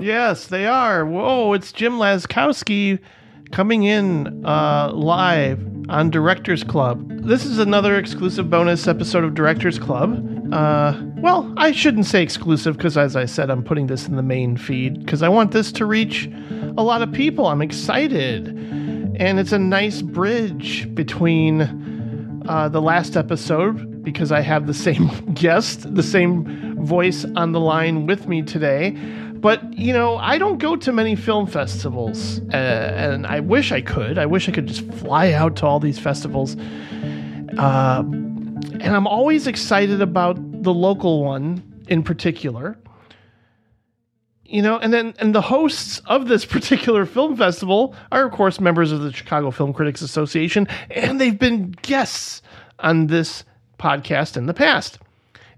Yes, they are. Whoa, it's Jim Laczkowski coming in uh, live on Directors Club. This is another exclusive bonus episode of Directors Club. Uh, well, I shouldn't say exclusive because, as I said, I'm putting this in the main feed because I want this to reach a lot of people. I'm excited. And it's a nice bridge between uh, the last episode because I have the same guest, the same voice on the line with me today. But, you know, I don't go to many film festivals, uh, and I wish I could. I wish I could just fly out to all these festivals. Uh, and I'm always excited about the local one in particular. You know, and then and the hosts of this particular film festival are, of course, members of the Chicago Film Critics Association, and they've been guests on this podcast in the past.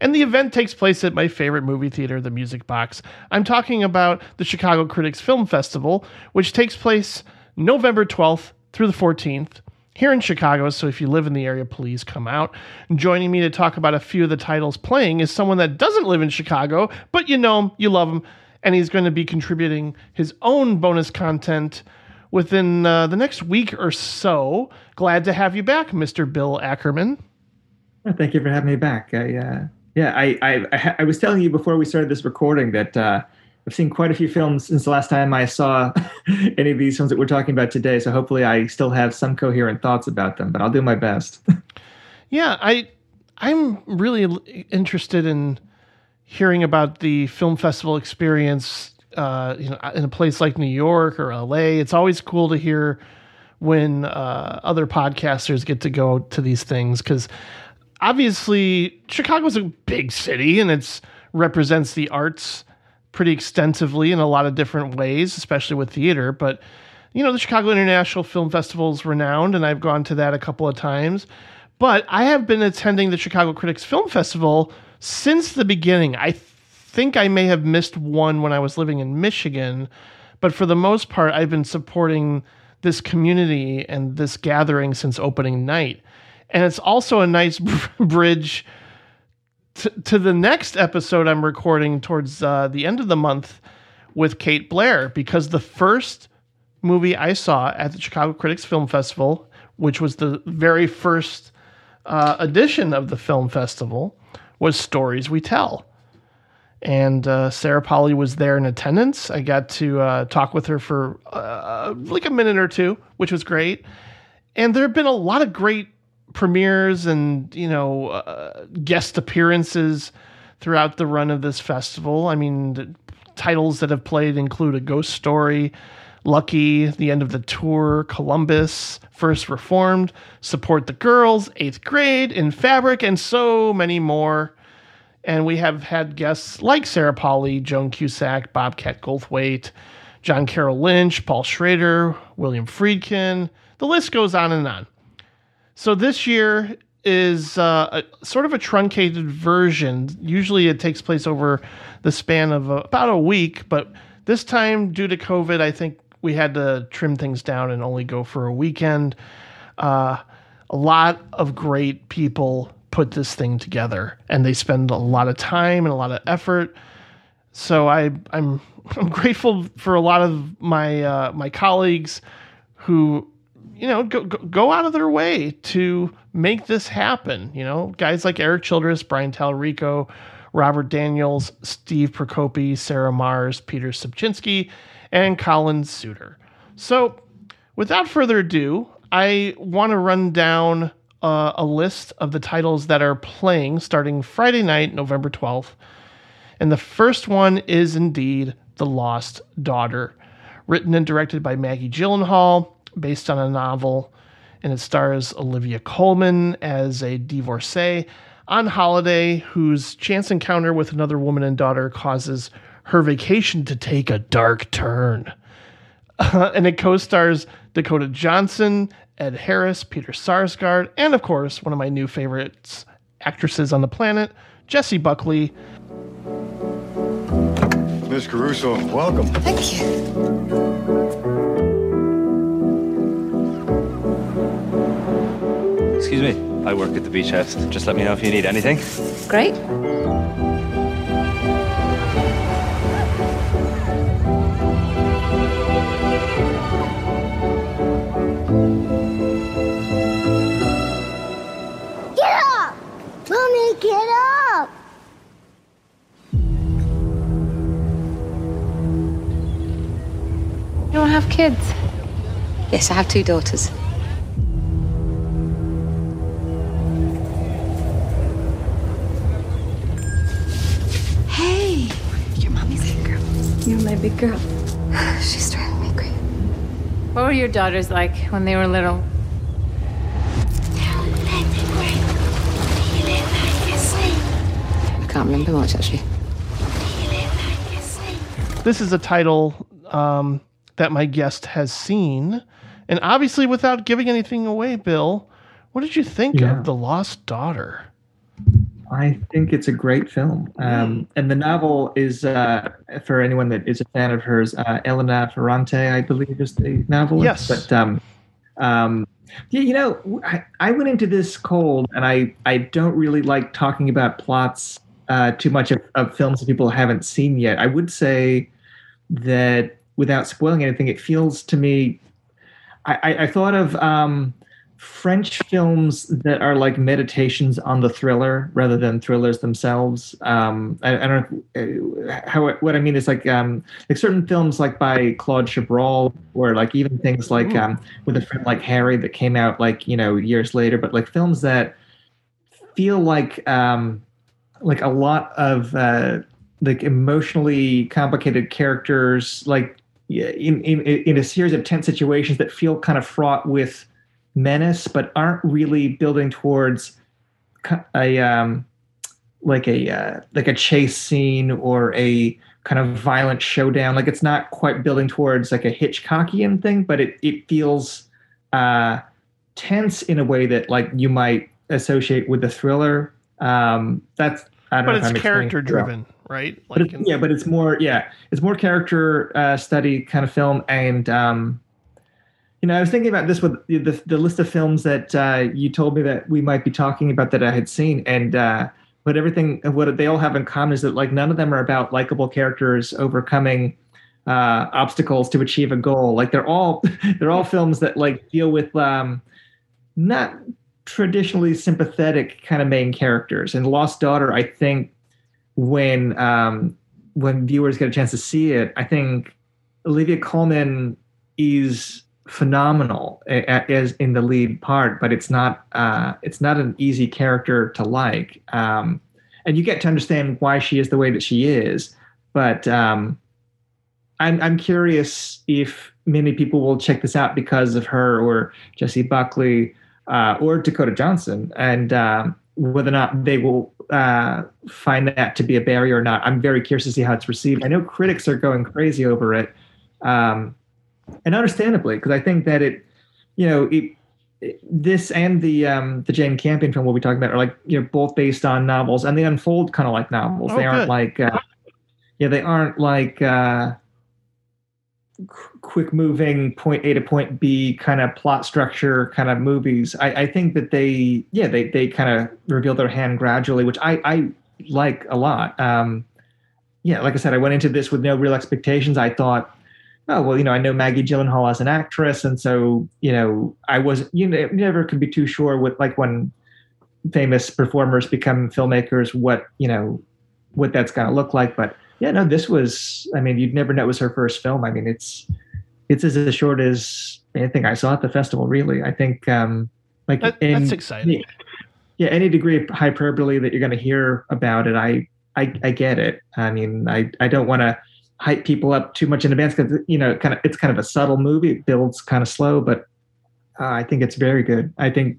And the event takes place at my favorite movie theater, the Music Box. I'm talking about the Chicago Critics Film Festival, which takes place November 12th through the 14th here in Chicago. So if you live in the area, please come out. Joining me to talk about a few of the titles playing is someone that doesn't live in Chicago, but you know him, you love him, and he's going to be contributing his own bonus content within uh, the next week or so. Glad to have you back, Mr. Bill Ackerman. Thank you for having me back. I, uh, yeah, I, I, I, was telling you before we started this recording that uh, I've seen quite a few films since the last time I saw any of these films that we're talking about today. So hopefully, I still have some coherent thoughts about them. But I'll do my best. Yeah, I I'm really interested in hearing about the film festival experience. Uh, you know, in a place like New York or LA, it's always cool to hear when uh, other podcasters get to go to these things because obviously Chicago's a big city and it's represents the arts pretty extensively in a lot of different ways, especially with theater. But you know, the Chicago International Film Festival is renowned, and I've gone to that a couple of times. But I have been attending the Chicago Critics Film Festival since the beginning. I think I may have missed one when I was living in Michigan, but for the most part, I've been supporting this community and this gathering since opening night. And it's also a nice bridge to, the next episode I'm recording towards uh, the end of the month with Kate Blair because the first movie I saw at the Chicago Critics Film Festival, which was the very first uh, edition of the film festival, was Stories We Tell. And uh, Sarah Polley was there in attendance. I got to uh, talk with her for uh, like a minute or two, which was great. And there have been a lot of great premieres and you know uh, guest appearances throughout the run of this festival. I mean, titles that have played include A Ghost Story, Lucky, The End of the Tour, Columbus, First Reformed, Support the Girls, Eighth Grade, In Fabric, and so many more. And we have had guests like Sarah Polley, Joan Cusack, Bobcat Goldthwait, John Carroll Lynch, Paul Schrader, William Friedkin. The list goes on and on. So this year is uh, a, sort of a truncated version. Usually it takes place over the span of uh, about a week, but this time, due to COVID, I think we had to trim things down and only go for a weekend. Uh, a lot of great people put this thing together, and they spend a lot of time and a lot of effort. So I, I'm I'm grateful for a lot of my uh, my colleagues who you know go, go go out of their way to make this happen. You know, guys like Erik Childress, Brian Tallerico, Robert Daniels, Steve Prokopy, Sarah Mars, Peter Sobczynski, and Collin Souter. So, without further ado, I want to run down uh, a list of the titles that are playing starting Friday night, November 12th. And the first one is indeed The Lost Daughter, written and directed by Maggie Gyllenhaal, based on a novel, and it stars Olivia Colman as a divorcee on holiday whose chance encounter with another woman and daughter causes her vacation to take a dark turn. and it co stars Dakota Johnson, Ed Harris, Peter Sarsgaard, and of course, one of my new favorites, actresses on the planet, Jessie Buckley. Miss Caruso, welcome. Thank you. Excuse me. I work at the beach house. Just let me know if you need anything. Great. Get up! Mommy, get up! You don't have kids? Yes, I have two daughters. Big girl. She's driving me crazy. What were your daughters like when they were little? I can't remember much actually. This is a title um, that my guest has seen. And obviously, without giving anything away, Bill, what did you think Yeah. of The Lost Daughter? I think it's a great film. Um, and the novel is, uh, for anyone that is a fan of hers, uh, Elena Ferrante, I believe, is the novelist. Yes. But um, um, yeah, you know, I, I went into this cold, and I, I don't really like talking about plots uh, too much of, of films that people haven't seen yet. I would say that without spoiling anything, it feels to me. I, I, I thought of um, French films that are like meditations on the thriller rather than thrillers themselves. Um, I, I don't know uh, how what I mean is like um, like certain films like by Claude Chabrol or like even things like um, with a friend like Harry that came out like you know years later, but like films that feel like um, like a lot of uh, like emotionally complicated characters like in, in in a series of tense situations that feel kind of fraught with menace but aren't really building towards a um like a uh, like a chase scene or a kind of violent showdown. Like it's not quite building towards like a hitchcockian thing but it it feels uh tense in a way that like you might associate with the thriller. Um that's I don't But know it's character it driven, right? But Like, it's, in- yeah, but it's more yeah, it's more character uh, study kind of film, and um, you know, I was thinking about this with the the, list of films that uh, you told me that we might be talking about that I had seen, and uh, but everything what they all have in common is that like none of them are about likable characters overcoming uh, obstacles to achieve a goal. Like they're all they're all films that like deal with um, not traditionally sympathetic kind of main characters. And Lost Daughter, I think when um, when viewers get a chance to see it, I think Olivia Colman is phenomenal as in the lead part, but it's not uh, it's not an easy character to like, um, and you get to understand why she is the way that she is. But um, I'm I'm curious if many people will check this out because of her or Jessie Buckley uh, or Dakota Johnson, and um, whether or not they will uh, find that to be a barrier or not. I'm very curious to see how it's received. I know critics are going crazy over it, um, and understandably, because I think that it, you know, it, it- this and the um, the Jane Campion film we'll be talking about are like you know both based on novels, and they unfold kind of like novels. Oh, they aren't good. like, uh, yeah, they aren't like. Uh, qu- quick moving point A to point B kind of plot structure kind of movies. I, I think that they yeah they they kind of reveal their hand gradually, which I I like a lot. Um, yeah, like I said, I went into this with no real expectations. I thought, oh well, you know, I know Maggie Gyllenhaal as an actress, and so you know, I was you know never can be too sure with like when famous performers become filmmakers what you know what that's going to look like but yeah no this was i mean you'd never know it was her first film. I mean it's it's as short as anything i saw at the festival really. I think um like That- in- that's exciting. yeah any degree of hyperbole that you're going to hear about it i i, I get it. I mean i i don't want to hype people up too much in advance because you know kind of it's kind of a subtle movie it builds kind of slow but uh, i think it's very good i think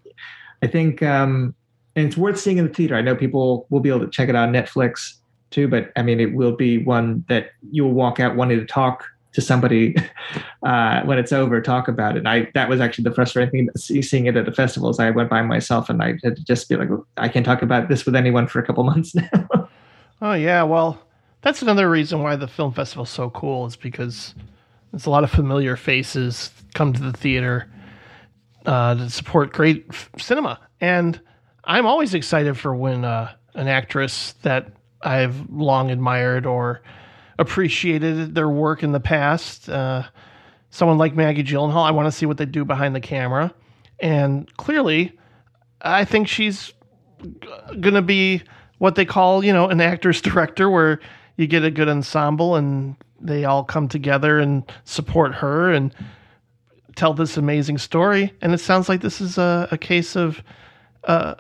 i think um and it's worth seeing in the theater i know people will be able to check it out on netflix too but i mean it will be one that you'll walk out wanting to talk to somebody uh, when it's over, talk about it. and I that was actually the frustrating thing seeing it at the festivals. I went by myself and I had to just be like, I can't talk about this with anyone for a couple months now. Oh yeah, well, that's another reason why the film festival is so cool is because there's a lot of familiar faces come to the theater uh, to support great f- cinema, and I'm always excited for when uh, an actress that I've long admired or appreciated their work in the past, uh, someone like Maggie Gyllenhaal, I want to see what they do behind the camera, and clearly, I think she's going to be what they call, you know, an actor's director, where you get a good ensemble and they all come together and support her and tell this amazing story. And it sounds like this is a, a case of uh,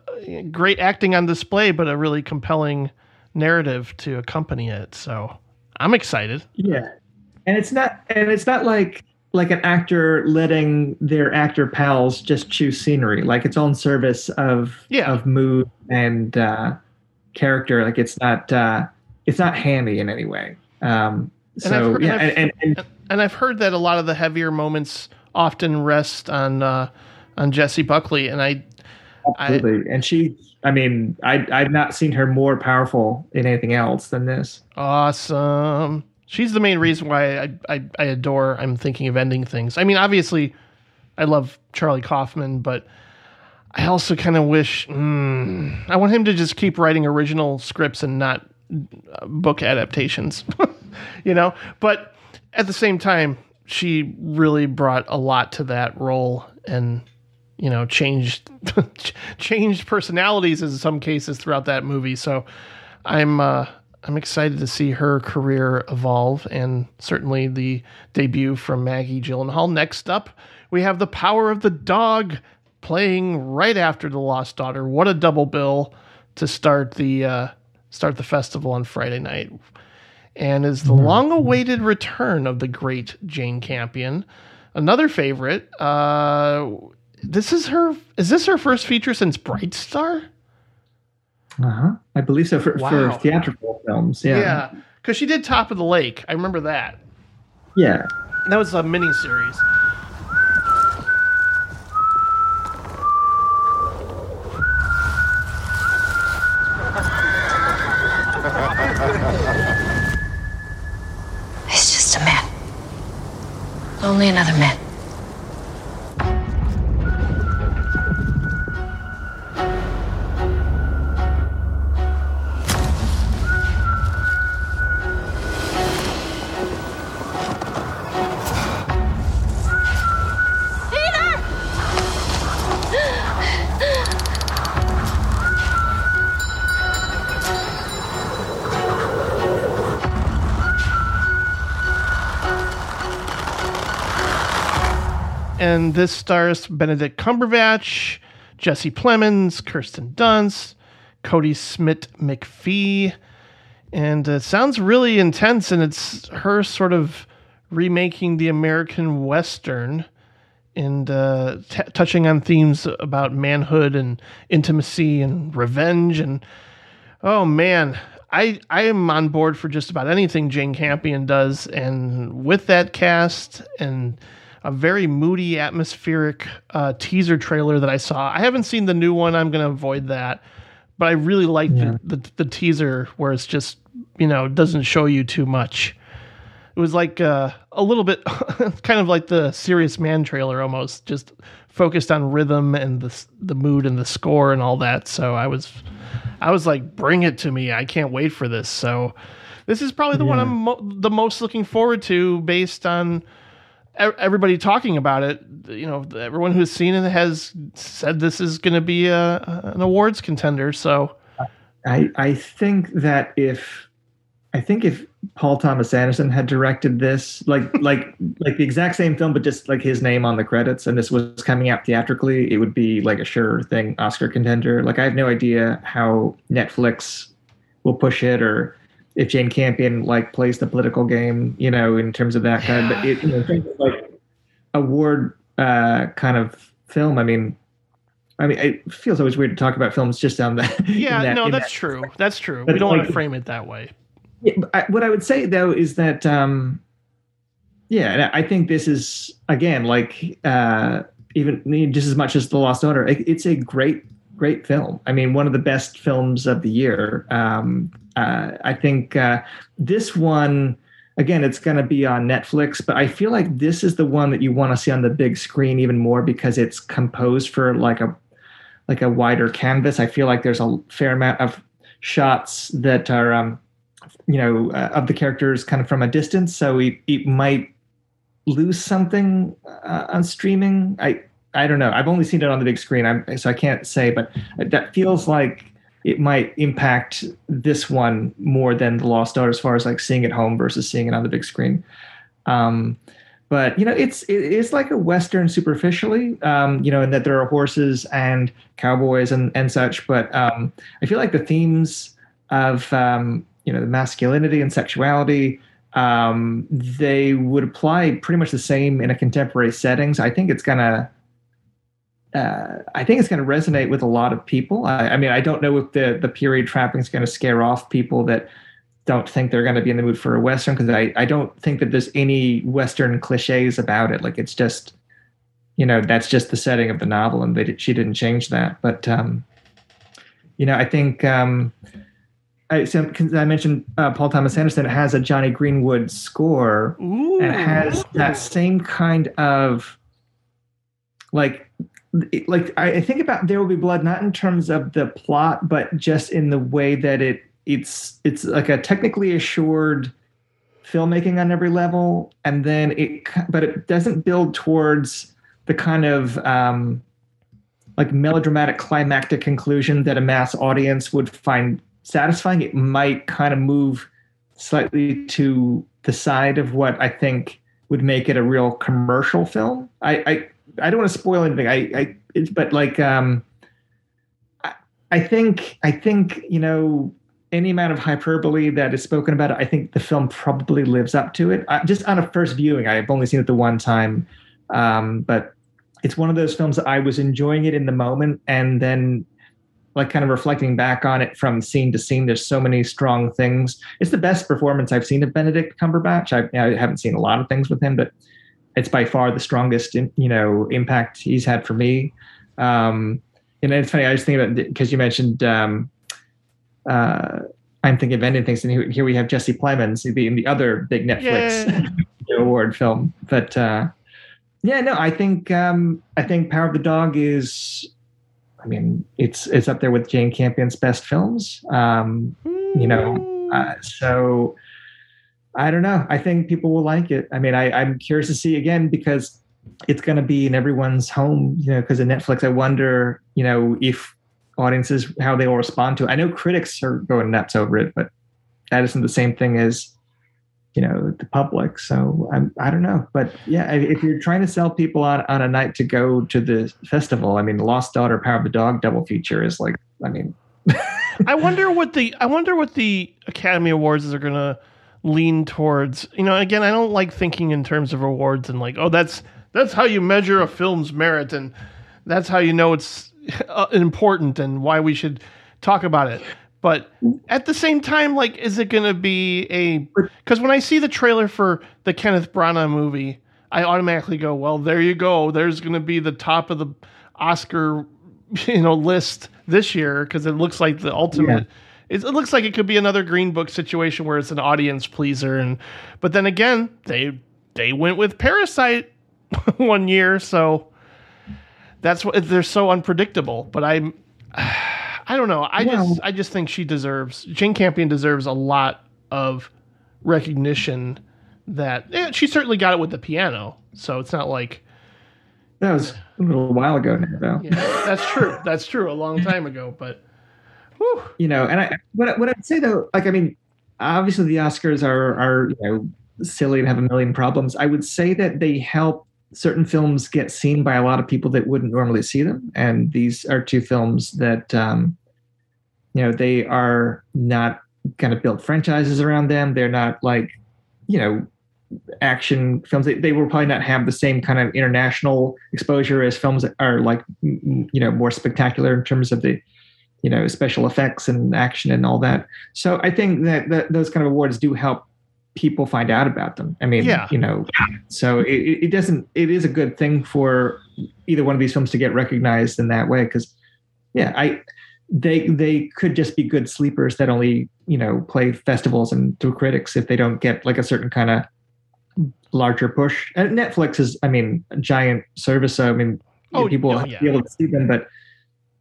great acting on display, but a really compelling narrative to accompany it. So I'm excited. Yeah, and it's not, and it's not like like an actor letting their actor pals just choose scenery. Like it's all in service of Yeah. of mood and uh, character. Like it's not uh, it's not handy in any way. Um, And so I've heard- yeah, and and, and, and And I've heard that a lot of the heavier moments often rest on uh, on Jessie Buckley, and I absolutely. and she, I mean, I I've not seen her more powerful in anything else than this. Awesome. She's the main reason why I, I, I adore I'm thinking of ending things. I mean, obviously, I love Charlie Kaufman, but I also kind of wish mm, I want him to just keep writing original scripts and not book adaptations, you know? But at the same time, she really brought a lot to that role and you know changed changed personalities in some cases throughout that movie. So i'm uh i'm excited to see her career evolve and certainly the debut from maggie gyllenhaal. Next up we have the power of the dog playing right after the lost daughter. What a double bill to start the uh start the festival on friday night and is the long awaited return of the great Jane Campion. Another favorite. Uh, this is her. Is this her first feature since Bright Star? Uh huh. I believe so for, Wow. for theatrical films. Yeah. because she did Top of the Lake. I remember that. Yeah. That was a mini series. He's just a man. Only another man. And this stars Benedict Cumberbatch, Jesse Plemons, Kirsten Dunst, Kodi Smit-McPhee, and it sounds really intense. And it's her sort of remaking the American Western and uh, t- touching on themes about manhood and intimacy and revenge and oh man I, I am on board for just about anything Jane Campion does, and with that cast and a very moody, atmospheric uh, teaser trailer that I saw. I haven't seen the new one. I'm going to avoid that, but I really like the, the the teaser where it's just you know doesn't show you too much. It was like uh, a little bit, kind of like the Serious Man trailer, almost just focused on rhythm and the the mood and the score and all that. So I was, I was like, bring it to me! I can't wait for this. So this is probably the one I'm mo- the most looking forward to, based on everybody talking about it. You know, everyone who's seen it has said this is going to be a, an awards contender. So I I think that if I think if Paul Thomas Anderson had directed this, like like like the exact same film, but just like his name on the credits, and this was coming out theatrically, it would be like a sure thing Oscar contender. Like I have no idea how Netflix will push it, or if Jane Campion like plays the political game, you know, in terms of that kind. But it, you know, of, like award uh, kind of film, I mean. I mean, it feels always weird to talk about films just on that. yeah, that- no, that's that true. That's true. But we don't want to frame it that way. yeah, I, what I would say though is that um, yeah, and I think this is again like uh, even just as much as the Lost Daughter. it- It's a great, great film. I mean, one of the best films of the year. Um, uh, I think uh, this one. Again, it's going to be on Netflix, but I feel like this is the one that you want to see on the big screen even more because it's composed for like a like a wider canvas. I feel like there's a fair amount of shots that are, um, you know, uh, of the characters kind of from a distance. So it, it might lose something uh, on streaming. I I don't know. I've only seen it on the big screen, I'm, so I can't say. But that feels like it might impact this one more than the Lost Daughter as far as like seeing it home versus seeing it on the big screen. Um, but you know, it's it's like a western superficially, um, you know, in that there are horses and cowboys and and such. But um, I feel like the themes of um, you know the masculinity and sexuality um, they would apply pretty much the same in a contemporary settings. I think it's gonna. Uh, I think it's going to resonate with a lot of people. I, I mean, I don't know if the the period trapping is going to scare off people that don't think they're going to be in the mood for a western because I, I don't think that there's any western cliches about it like it's just you know that's just the setting of the novel and they she didn't change that but um you know i think um I, so, I mentioned uh, Paul Thomas Anderson. Has a Jonny Greenwood score, Ooh. and it has that same kind of like like I think about There Will Be Blood not in terms of the plot, but just in the way that it it's it's like a technically assured filmmaking on every level, and then it but it doesn't build towards the kind of um, like melodramatic climactic conclusion that a mass audience would find satisfying. It might kind of move slightly to the side of what I think would make it a real commercial film. I I, I don't want to spoil anything. I I it's, but like um I, I think I think you know any amount of hyperbole that is spoken about it, I think the film probably lives up to it. I, just on a first viewing, I've only seen it the one time, um, but it's one of those films that I was enjoying it in the moment, and then like kind of reflecting back on it from scene to scene. There's so many strong things. It's the best performance I've seen of Benedict Cumberbatch. I, I haven't seen a lot of things with him, but it's by far the strongest, you know, impact he's had for me. Um, you know, it's funny. I was thinking about because you mentioned. Um, uh, I'm thinking of ending things, and here, here we have Jesse Plemons, the the other big Netflix award film. But uh, yeah, no, I think um, I think Power of the Dog is. I mean, it's it's up there with Jane Campion's best films. Um, you know, uh, so I don't know. I think people will like it. I mean, I, I'm curious to see again because it's going to be in everyone's home. You know, because of Netflix. I wonder, you know, if audiences how they will respond to it. I know critics are going nuts over it, but that isn't the same thing as you know the public. So I'm I don't know, but yeah, if you're trying to sell people on on a night to go to the festival, I mean, Lost Daughter, Power of the Dog double feature is like, I mean, I wonder what the I wonder what the Academy Awards are gonna lean towards. You know, again, I don't like thinking in terms of awards and like, oh, that's that's how you measure a film's merit and that's how you know it's uh, important and why we should talk about it. But at the same time, like, is it gonna be a? Because when I see the trailer for the Kenneth Branagh movie, I automatically go, well, there you go. There's gonna be the top of the Oscar, you know, list this year because it looks like the ultimate. It, it looks like it could be another Green Book situation where it's an audience pleaser, and but then again, they they went with Parasite one year, so that's what they're so unpredictable. But I'm, I don't know. I just I just think she deserves Jane Campion deserves a lot of recognition. That eh, she certainly got it with the piano, so it's not like that was a little while ago now, though. yeah, that's true. That's true. A long time ago, but you know, and I what what I'd say though, like I mean, obviously the Oscars are are you know silly and have a million problems. I would say that they help certain films get seen by a lot of people that wouldn't normally see them, and these are two films that um, you know they are not kind of built franchises around them. They're not like you know action films they, they will probably not have the same kind of international exposure as films that are like you know more spectacular in terms of the you know special effects and action and all that so i think that, that those kind of awards do help people find out about them. I mean, Yeah. you know, so it, it doesn't. It is a good thing for either one of these films to get recognized in that way because, yeah, I they they could just be good sleepers that only you know play festivals and through critics if they don't get like a certain kind of larger push. And Netflix is, I mean, a giant service. So I mean, Oh, people oh, yeah. be able to see them, but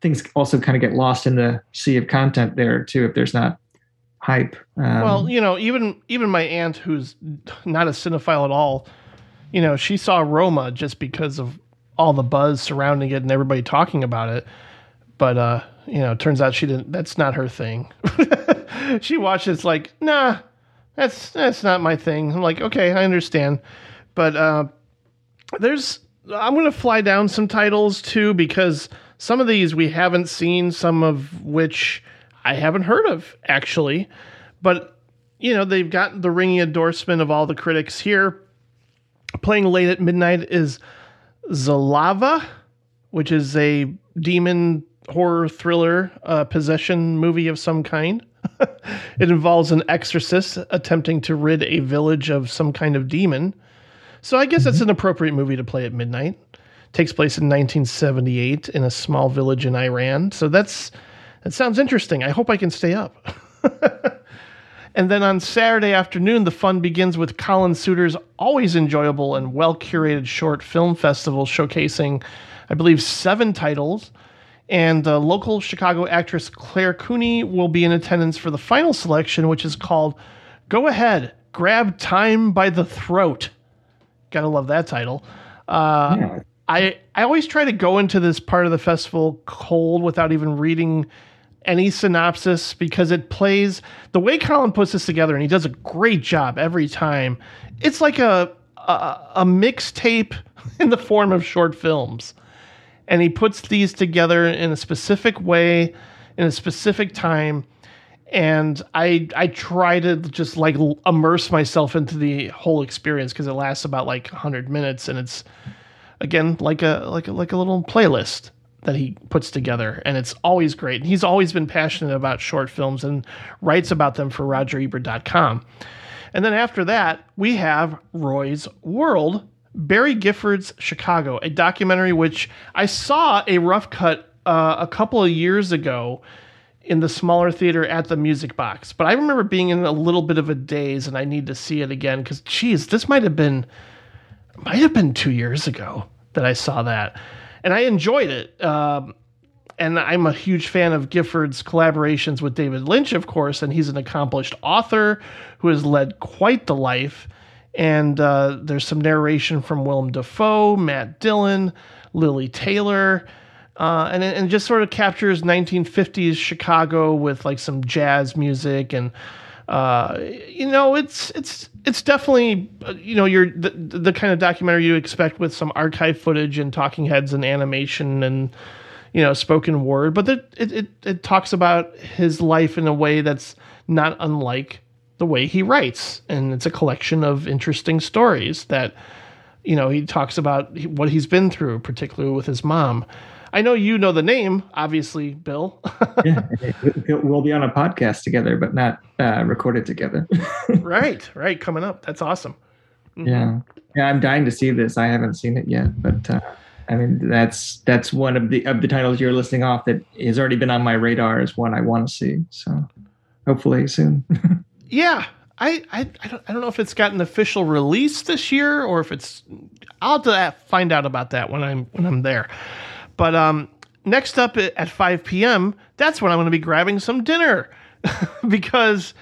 things also kind of get lost in the sea of content there too if there's not hype. Um, well, you know, even even my aunt, who's not a cinephile at all, you know, she saw Roma just because of all the buzz surrounding it and everybody talking about it. But uh, you know, turns out she didn't. That's not her thing. she watched it's like, nah, that's that's not my thing. I'm like, okay, I understand, but uh, there's I'm gonna fly down some titles too because some of these we haven't seen, some of which I haven't heard of actually, but you know they've got the ringing endorsement of all the critics here. Playing late at midnight is Zalava, which is a demon horror thriller uh, possession movie of some kind. it involves an exorcist attempting to rid a village of some kind of demon. So I guess it's an appropriate movie to play at midnight. Takes place in 1978 in a small village in Iran. So that's that sounds interesting. I hope I can stay up. and then on Saturday afternoon, the fun begins with Collin Souter's always enjoyable and well curated short film festival showcasing, I believe, seven titles. And uh, local Chicago actress Clare Cooney will be in attendance for the final selection, which is called Go Ahead, Grab Time by the Throat. Gotta love that title. Uh, yeah. I I always try to go into this part of the festival cold without even reading any synopsis because it plays the way Collin puts this together and he does a great job every time. It's like a a, a mixtape in the form of short films. And he puts these together in a specific way in a specific time and I I try to just like immerse myself into the whole experience because it lasts about like 100 minutes and it's again like a like a like a little playlist that he puts together and it's always great. He's always been passionate about short films and writes about them for rogerebert.com. And then after that, we have Roy's World, Barry Gifford's Chicago, a documentary which I saw a rough cut uh, a couple of years ago in the smaller theater at the Music Box. But I remember being in a little bit of a daze and I need to see it again because, geez, this might have been might have been two years ago that I saw that, and I enjoyed it. Um, and I'm a huge fan of Gifford's collaborations with David Lynch, of course, and he's an accomplished author who has led quite the life. And uh, there's some narration from Willem Dafoe, Matt Dillon, Lili Taylor, uh, and and just sort of captures 1950s Chicago with like some jazz music and uh, you know it's it's it's definitely uh, you know you're the, the kind of documentary you expect with some archive footage and talking heads and animation and you know spoken word but it, it it it talks about his life in a way that's not unlike the way he writes. And it's a collection of interesting stories that you know he talks about what he's been through particularly with his mom i know you know the name obviously bill yeah, we'll- be on a podcast together, but not uh, recorded together. right right coming up that's awesome yeah, yeah, I'm dying to see this. I haven't seen it yet, but uh, I mean, that's that's one of the of the titles you're listing off that has already been on my radar as one I want to see. So hopefully soon. Yeah, I, I, I, don't, I don't know if it's got an official release this year or if it's. I'll have to find out about that when I'm when I'm there. But um, next up at at 5 p.m., that's when I'm going to be grabbing some dinner because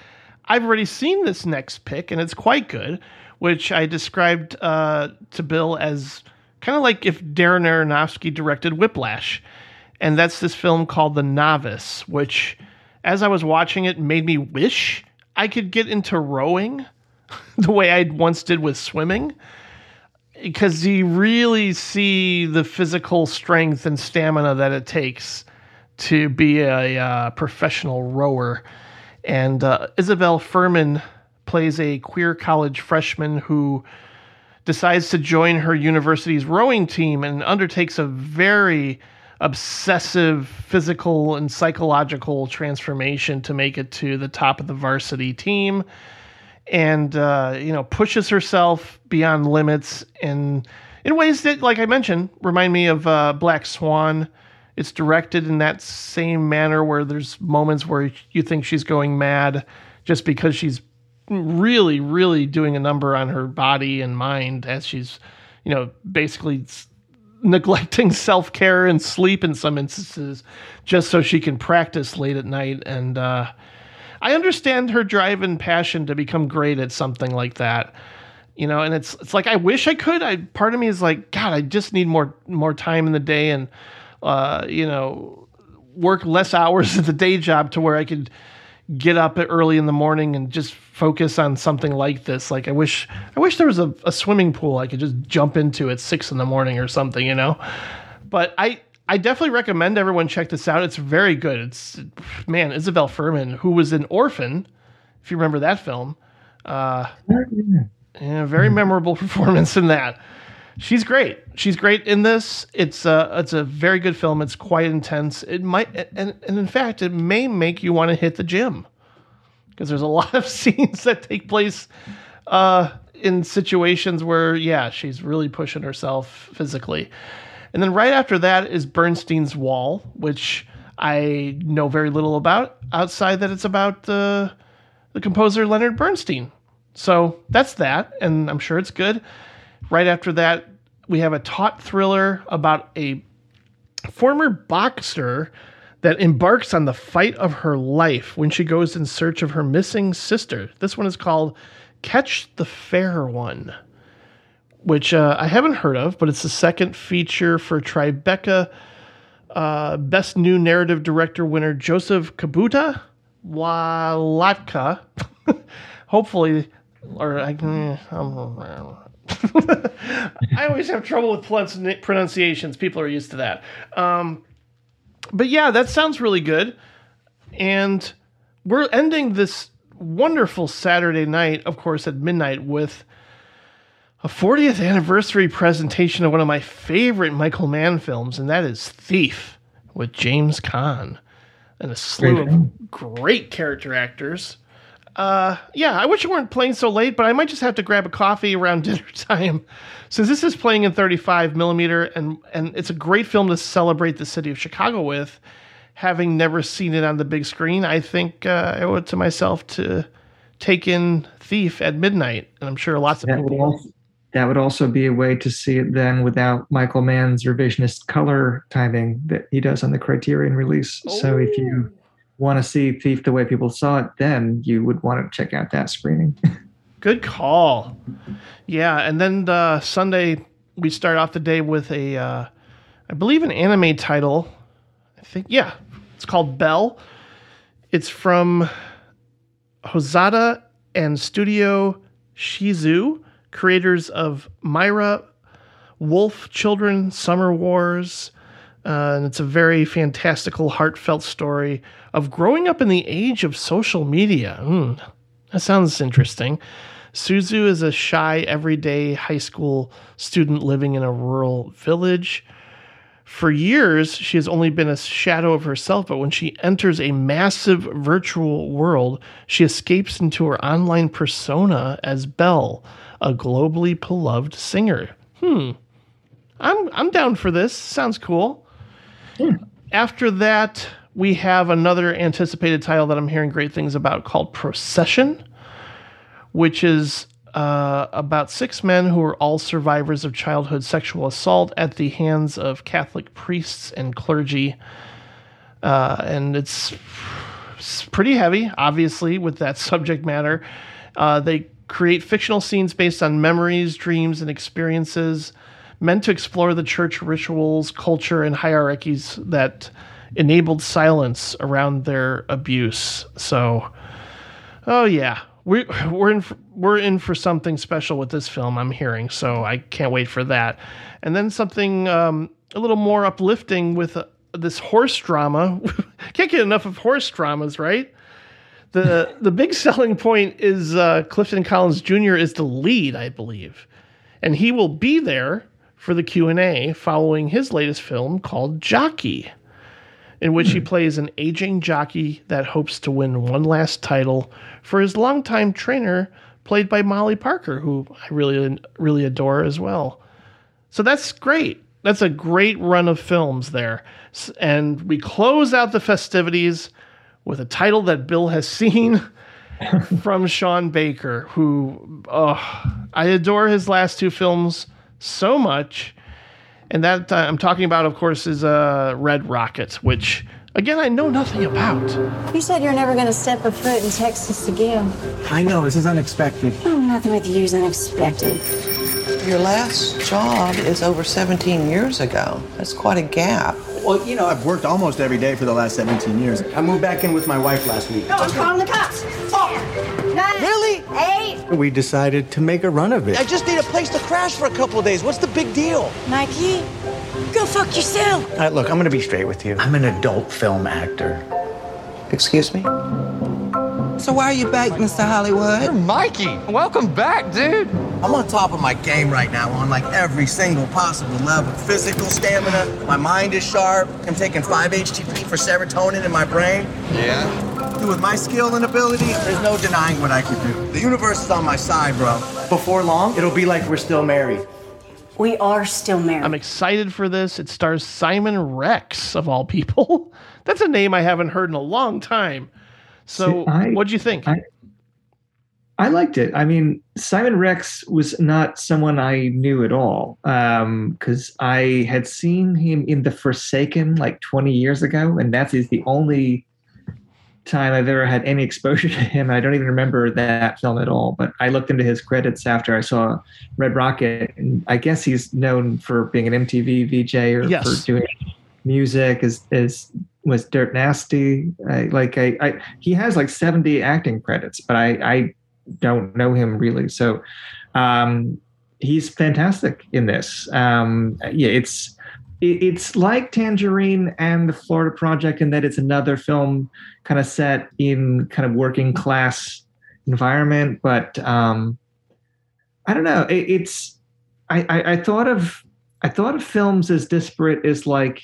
I've already seen this next pick and it's quite good, which I described uh, to Bill as kind of like if Darren Aronofsky directed Whiplash. And that's this film called The Novice, which, as I was watching it, made me wish I could get into rowing the way I once did with swimming. Because you really see the physical strength and stamina that it takes to be a uh, professional rower. And uh, Isabelle Fuhrman plays a queer college freshman who decides to join her university's rowing team and undertakes a very obsessive physical and psychological transformation to make it to the top of the varsity team. And uh, you know pushes herself beyond limits in in ways that, like I mentioned, remind me of uh, Black Swan. It's directed in that same manner where there's moments where you think she's going mad just because she's really, really doing a number on her body and mind as she's, you know, basically neglecting self care and sleep in some instances just so she can practice late at night. And uh, I understand her drive and passion to become great at something like that. You know, and it's it's like I wish I could. I part of me is like, God, I just need more more time in the day and uh, you know, work less hours at the day job to where I could get up early in the morning and just focus on something like this. Like I wish I wish there was a, a swimming pool I could just jump into at six in the morning or something, you know. But I I definitely recommend everyone check this out. It's very good. It's man, Isabelle Fuhrman, who was an orphan, if you remember that film. Uh, yeah, very memorable performance in that. She's great. She's great in this. It's a it's a very good film. It's quite intense. It might and, and in fact, it may make you want to hit the gym because there's a lot of scenes that take place uh, in situations where yeah, she's really pushing herself physically. And then right after that is Bernstein's Wall, which I know very little about outside that it's about the the composer Leonard Bernstein. So that's that, and I'm sure it's good. Right after that, we have a taut thriller about a former boxer that embarks on the fight of her life when she goes in search of her missing sister. This one is called Catch the Fair One, which uh, I haven't heard of, but it's the second feature for Tribeca uh, Best New Narrative Director winner Joseph Kabuta Walatka. Hopefully, or I. Um, I always have trouble with pronunciations. People are used to that. Um, but yeah, that sounds really good. And we're ending this wonderful Saturday night, of course, at midnight with a 40th anniversary presentation of one of my favorite Michael Mann films, and that is Thief with James Caan and a slew of great character actors. Uh, yeah, I wish it weren't playing so late, but I might just have to grab a coffee around dinner time, since this is playing in 35 millimeter, and and it's a great film to celebrate the city of Chicago with. Having never seen it on the big screen, I think uh, I owe it to myself to take in Thief at midnight, and I'm sure lots of people. That would also be a way to see it then without Michael Mann's revisionist color timing that he does on the Criterion release. Oh. So if you want to see Thief the way people saw it then, you would want to check out that screening. Good call. Yeah, and then the Sunday we start off the day with a, uh, I believe an anime title. I think yeah, it's called Bell. It's from Hosoda and Studio Chizu, creators of Mirai, Wolf Children, Summer Wars, uh, and it's a very fantastical, heartfelt story of growing up in the age of social media. Mm, that sounds interesting. Suzu is a shy, everyday high school student living in a rural village. For years, she has only been a shadow of herself, but when she enters a massive virtual world, she escapes into her online persona as Belle, a globally beloved singer. Hmm. I'm I'm down for this. Sounds cool. Yeah. After that, we have another anticipated title that I'm hearing great things about called Procession, which is uh, about six men who are all survivors of childhood sexual assault at the hands of Catholic priests and clergy. Uh, and it's, it's, pretty heavy, obviously, with that subject matter. Uh, they create fictional scenes based on memories, dreams, and experiences meant to explore the church rituals, culture, and hierarchies that enabled silence around their abuse. So, oh yeah, we we're in for, we're in for something special with this film. I'm hearing, so I can't wait for that. And then something um, a little more uplifting with uh, this horse drama. can't get enough of horse dramas, right? The The big selling point is uh, Clifton Collins Jr. is the lead, I believe, and he will be there for the Q and A following his latest film called Jockey in which he hmm. plays an aging jockey that hopes to win one last title for his longtime trainer, played by Molly Parker, who I really really adore as well. So that's great. That's a great run of films there. And we close out the festivities with a title that Bill has seen from Sean Baker, who oh, I adore his last two films so much. And that uh, I'm talking about, of course, is uh, Red Rocket, which again I know nothing about. You said you're never going to step a foot in Texas again. I know this is unexpected. Oh, nothing with you is unexpected. Your last job is over 17 years ago. That's quite a gap. Well, you know, I've worked almost every day for the last 17 years. I moved back in with my wife last week. No, I'm calling the cops. Ten, nine, Really? eight. We decided to make a run of it. I just need a place to crash for a couple of days. What's the big deal? Mikey, go fuck yourself. All right, look, I'm going to be straight with you. I'm an adult film actor. Excuse me? So why are you back, Mr. Hollywood? You're Mikey, welcome back, dude. I'm on top of my game right now on like every single possible level. Physical stamina, my mind is sharp. I'm taking 5 HTP for serotonin in my brain. Yeah. Dude, with my skill and ability, there's no denying what I can do. The universe is on my side, bro. Before long, it'll be like we're still married. We are still married. I'm excited for this. It stars Simon Rex, of all people. That's a name I haven't heard in a long time. So, what do you think? I- I liked it. I mean, Simon Rex was not someone I knew at all um, because I had seen him in The Forsaken like 20 years ago, and that is the only time I've ever had any exposure to him. I don't even remember that film at all. But I looked into his credits after I saw Red Rocket, and I guess he's known for being an MTV VJ or Yes. for doing music. As as was Dirt Nasty. I, like I, I, he has like 70 acting credits, but I, I don't know him really. So um, he's fantastic in this. Um, yeah, it's it, it's like Tangerine and the Florida Project in that it's another film kind of set in kind of working class environment, but um, I don't know. It, it's I, I, I thought of I thought of films as disparate as like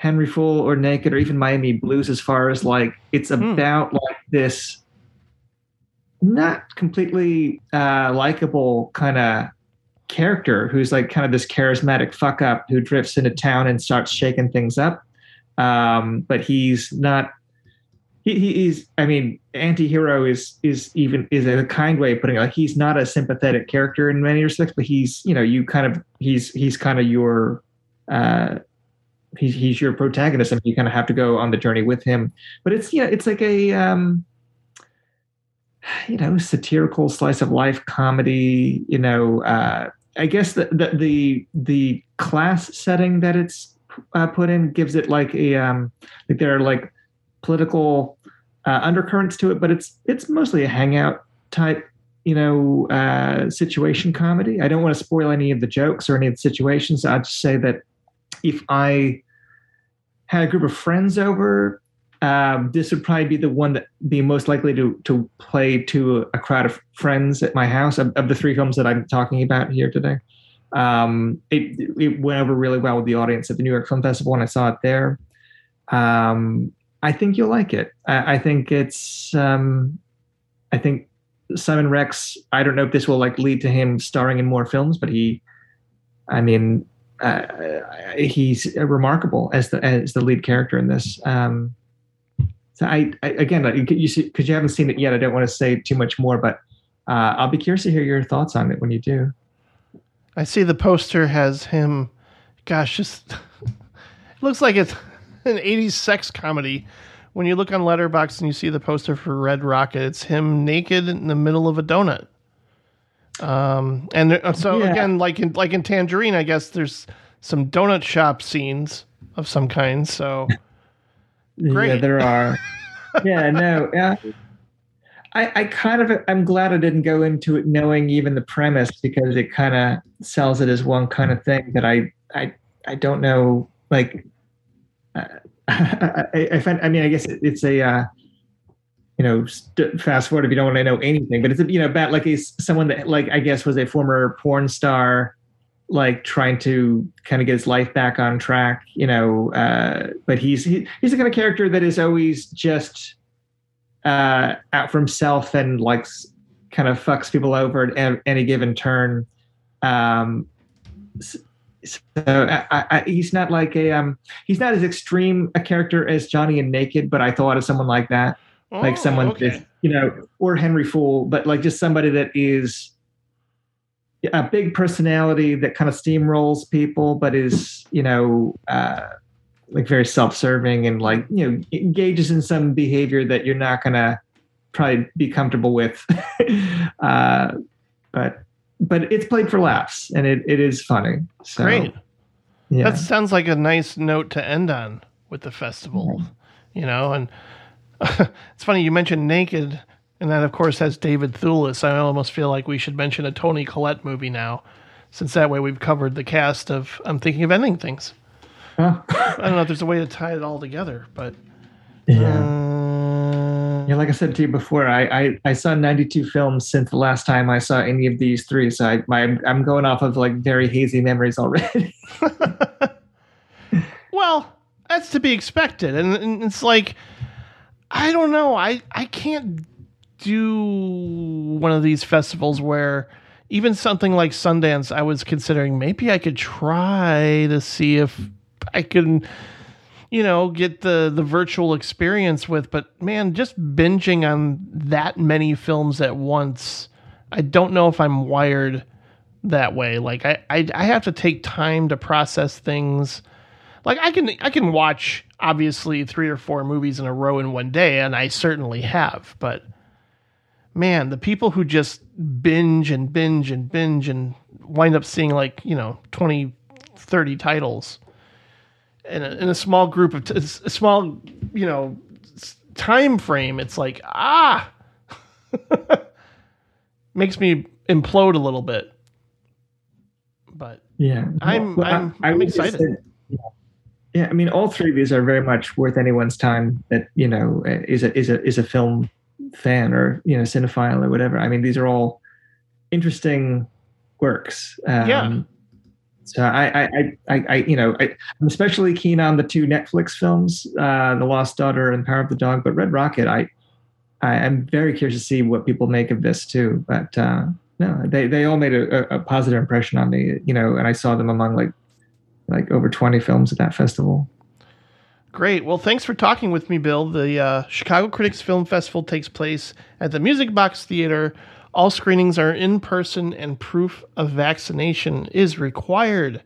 Henry Fool or Naked or even Miami Blues as far as like it's about like this not completely uh, likable kind of character who's like kind of this charismatic fuck up who drifts into town and starts shaking things up. Um, but he's not. He, he- he's. I mean, anti-hero is is even is a kind way of putting it. Like he's not a sympathetic character in many respects, but he's you know you kind of he's he's kind of your. Uh, he's he's your protagonist, and you kind of have to go on the journey with him. But it's yeah, it's like a um, you know satirical slice of life comedy you know uh i guess the the the, the class setting that it's uh, put in gives it like a um like there are like political uh, undercurrents to it but it's it's mostly a hangout type you know uh situation comedy i don't want to spoil any of the jokes or any of the situations i'd just say that if i had a group of friends over um, this would probably be the one that be most likely to to play to a crowd of friends at my house of, of the three films that I'm talking about here today. Um, it it went over really well with the audience at the New York Film Festival when I saw it there. Um, I think you'll like it. I, I think it's. Um, I think Simon Rex. I don't know if this will like lead to him starring in more films, but he. I mean, uh, he's remarkable as the as the lead character in this. Um, so I, I again, you see, because you haven't seen it yet, I don't want to say too much more, but uh, I'll be curious to hear your thoughts on it when you do. I see the poster has him. Gosh, just looks like it's an '80s sex comedy. When you look on Letterboxd and you see the poster for Red Rocket, it's him naked in the middle of a donut. Um, and there, so Yeah. again, like in like in Tangerine, I guess there's some donut shop scenes of some kind. So Yeah, there are. yeah, no, yeah. I, I kind of I'm glad I didn't go into it knowing even the premise because it kind of sells it as one kind of thing that I I I don't know like uh, I, I find I mean I guess it, it's a uh, you know st- fast forward if you don't want to know anything but it's you know about like a someone that like I guess was a former porn star like trying to kind of get his life back on track, you know. Uh, but he's he, he's the kind of character that is always just uh, out for himself and likes kind of fucks people over at any given turn. Um, so I, I, he's not like a um, he's not as extreme a character as Johnny and Naked, but I thought of someone like that, oh, like someone okay. you know, or Henry Fool, but like just somebody that is a big personality that kind of steamrolls people, but is you know uh, like very self-serving and like you know engages in some behavior that you're not gonna probably be comfortable with. uh, but but it's played for laughs and it, it is funny. So, Great. Yeah. That sounds like a nice note to end on with the festival. Mm-hmm. You know, and it's funny you mentioned Naked, and that of course has David Thewlis. I almost feel like we should mention a Toni Collette movie now, since that way we've covered the cast of I'm thinking of ending things. Huh? I don't know if there's a way to tie it all together, but yeah. Uh, yeah, like I said to you before, I, I, I saw 92 films since the last time I saw any of these three. So I, my, I'm going off of like very hazy memories already. well, that's to be expected. And, and it's like, I don't know. I, I can't do one of these festivals where even something like Sundance, I was considering maybe I could try to see if I can you know, get the the virtual experience with. But man, just binging on that many films at once, I don't know if I'm wired that way. Like I, I, I have to take time to process things. Like I can I can watch obviously three or four movies in a row in one day, and I certainly have. But man, the people who just binge and binge and binge and wind up seeing like you know 20 30 titles in a, in a small group of t- a small you know time frame it's like ah makes me implode a little bit but yeah i'm well, i'm, I, I'm excited say, yeah. Yeah i mean all three of these are very much worth anyone's time that you know is a is a is a film fan or you know cinephile or whatever i mean these are all interesting works um, yeah so I, I, I, I you know, I, am especially keen on the two Netflix films, uh, The Lost Daughter and Power of the Dog. But Red Rocket, I, I am very curious to see what people make of this too. But uh, no, they, they all made a, a, positive impression on me, you know, and I saw them among like, like over 20 films at that festival. Great. Well, thanks for talking with me, Bill. The uh, Chicago Critics Film Festival takes place at the Music Box Theater all screenings are in person and proof of vaccination is required.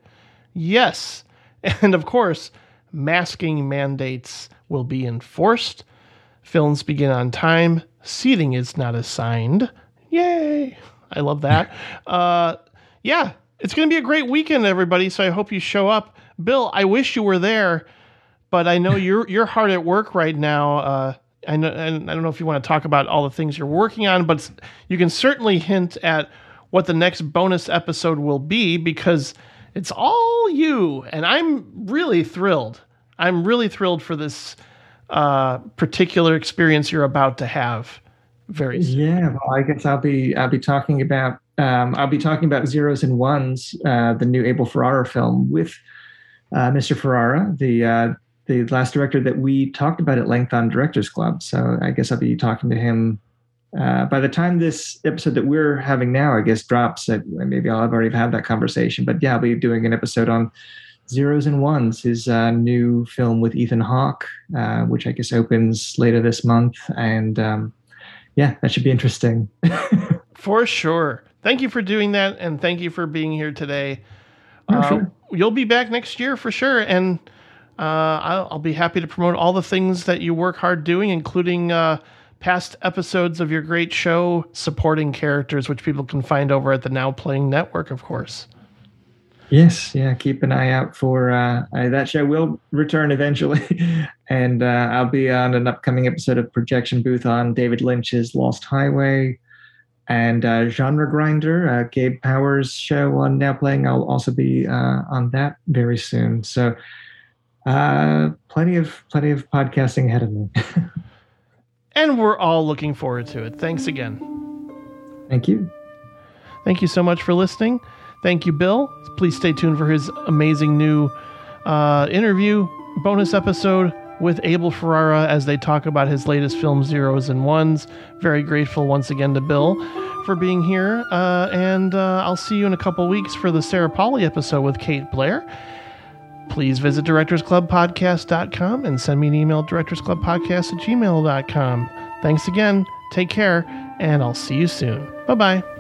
Yes. And of course, masking mandates will be enforced. Films begin on time. Seating is not assigned. Yay. I love that. uh, yeah, it's going to be a great weekend, everybody. So I hope you show up. Bill, I wish you were there, but I know you're you're hard at work right now. Uh, I, know, and I don't know if you want to talk about all the things you're working on, but you can certainly hint at what the next bonus episode will be because it's all you, and I'm really thrilled. I'm really thrilled for this uh, particular experience you're about to have. Very soon. Yeah, well, I guess I'll be I'll be talking about um, I'll be talking about zeros and ones, uh, the new Abel Ferrara film with uh, Mr. Ferrara, the uh, the last director that we talked about at length on Directors Club. So I guess I'll be talking to him. Uh, by the time this episode that we're having now, I guess drops, that maybe I'll have already had that conversation. But yeah, I'll be doing an episode on Zeros and Ones, his uh, new film with Ethan Hawke, uh, which I guess opens later this month. And um, yeah, that should be interesting. for sure. Thank you for doing that, and thank you for being here today. Oh, sure. You'll be back next year for sure, and uh, I'll, I'll, be happy to promote all the things that you work hard doing, including uh, past episodes of your great show, supporting characters, which people can find over at the Now Playing Network, of course. Yes, yeah. Keep an eye out for uh, that show. Will return eventually, and uh, I'll be on an upcoming episode of Projection Booth on David Lynch's Lost Highway, and uh, Genre Grinder, uh, Gabe Powers' show on Now Playing. I'll also be uh, on that very soon. So uh, plenty of plenty of podcasting ahead of me. and we're all looking forward to it. Thanks again. Thank you. Thank you so much for listening. Thank you, Bill. Please stay tuned for his amazing new uh, interview bonus episode with Abel Ferrara as they talk about his latest film, Zeros and Ones. Very grateful once again to Bill for being here. Uh, and uh, I'll see you in a couple weeks for the Sarah Polley episode with Kate Blair. Please visit directorsclubpodcast.com and send me an email directorsclubpodcast at gmail.com. Thanks again. Take care, and I'll see you soon. Bye bye.